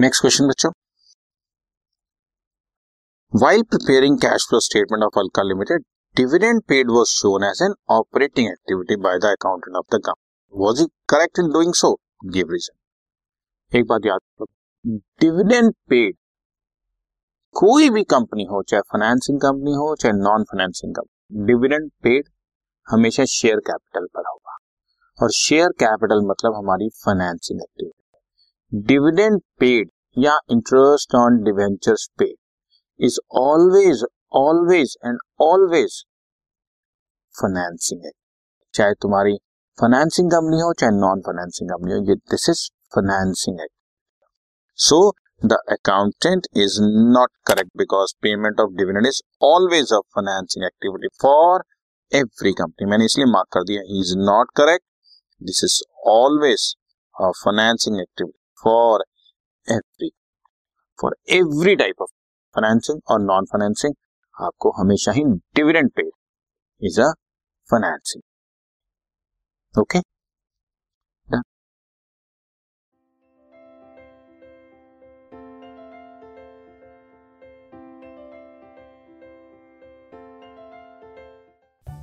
Next question बच्चों. While preparing cash flow statement of Alka limited dividend paid was shown as an operating activity by the accountant of the company was it correct in doing so give reason एक बात याद रखो. Dividend paid कोई भी company हो, चाहे financing company हो, चाहे non financing company dividend paid हमेशा शेयर कैपिटल पर होगा। और शेयर कैपिटल मतलब हमारी फाइनेंसिंग एक्टिविटी डिविडेंड पेड या interest on debentures paid is always always and always financing है चाहे तुम्हारी फाइनेंसिंग कंपनी हो, चाहे नॉन फाइनेंसिंग कंपनी हो, ये this is financing act so the accountant is not correct because payment of dividend is always a financing activity for every company मैंने इसलिए mark कर दिया he is not correct this is always a financing activity for every for every type of financing और non financing आपको हमेशा ही dividend pay is a financing okay